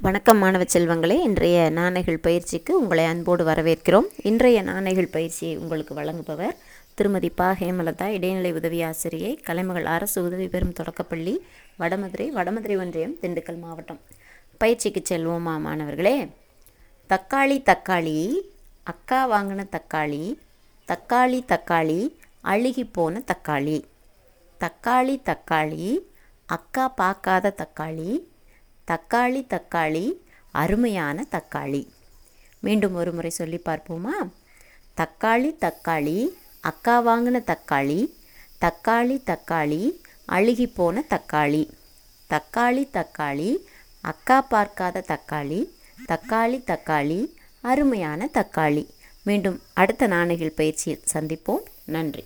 வணக்கம் மாணவ செல்வங்களே. இன்றைய நாணைகள் பயிற்சிக்கு உங்களை அன்போடு வரவேற்கிறோம். இன்றைய நாணைகள் பயிற்சியை உங்களுக்கு வழங்குபவர் திருமதி பா. ஹேமலதா இடைநிலை உதவி ஆசிரியை கலைமகள் அரசு உதவி பெறும் தொடக்கப்பள்ளி வடமதுரை வடமதுரை ஒன்றியம் திண்டுக்கல் மாவட்டம். பயிற்சிக்கு செல்வோமா மாணவர்களே? தக்காளி தக்காளி அக்கா வாங்கின தக்காளி தக்காளி தக்காளி அழுகி போன தக்காளி. தக்காளி தக்காளி அக்கா பார்க்காத தக்காளி தக்காளி தக்காளி அருமையான தக்காளி. மீண்டும் ஒரு முறை சொல்லி பார்ப்போமா? தக்காளி தக்காளி அக்கா வாங்கின தக்காளி தக்காளி தக்காளி அழுகி போன தக்காளி. தக்காளி தக்காளி அக்கா பார்க்காத தக்காளி தக்காளி தக்காளி அருமையான தக்காளி. மீண்டும் அடுத்த நாணயங்கள் பயிற்சியில் சந்திப்போம். நன்றி.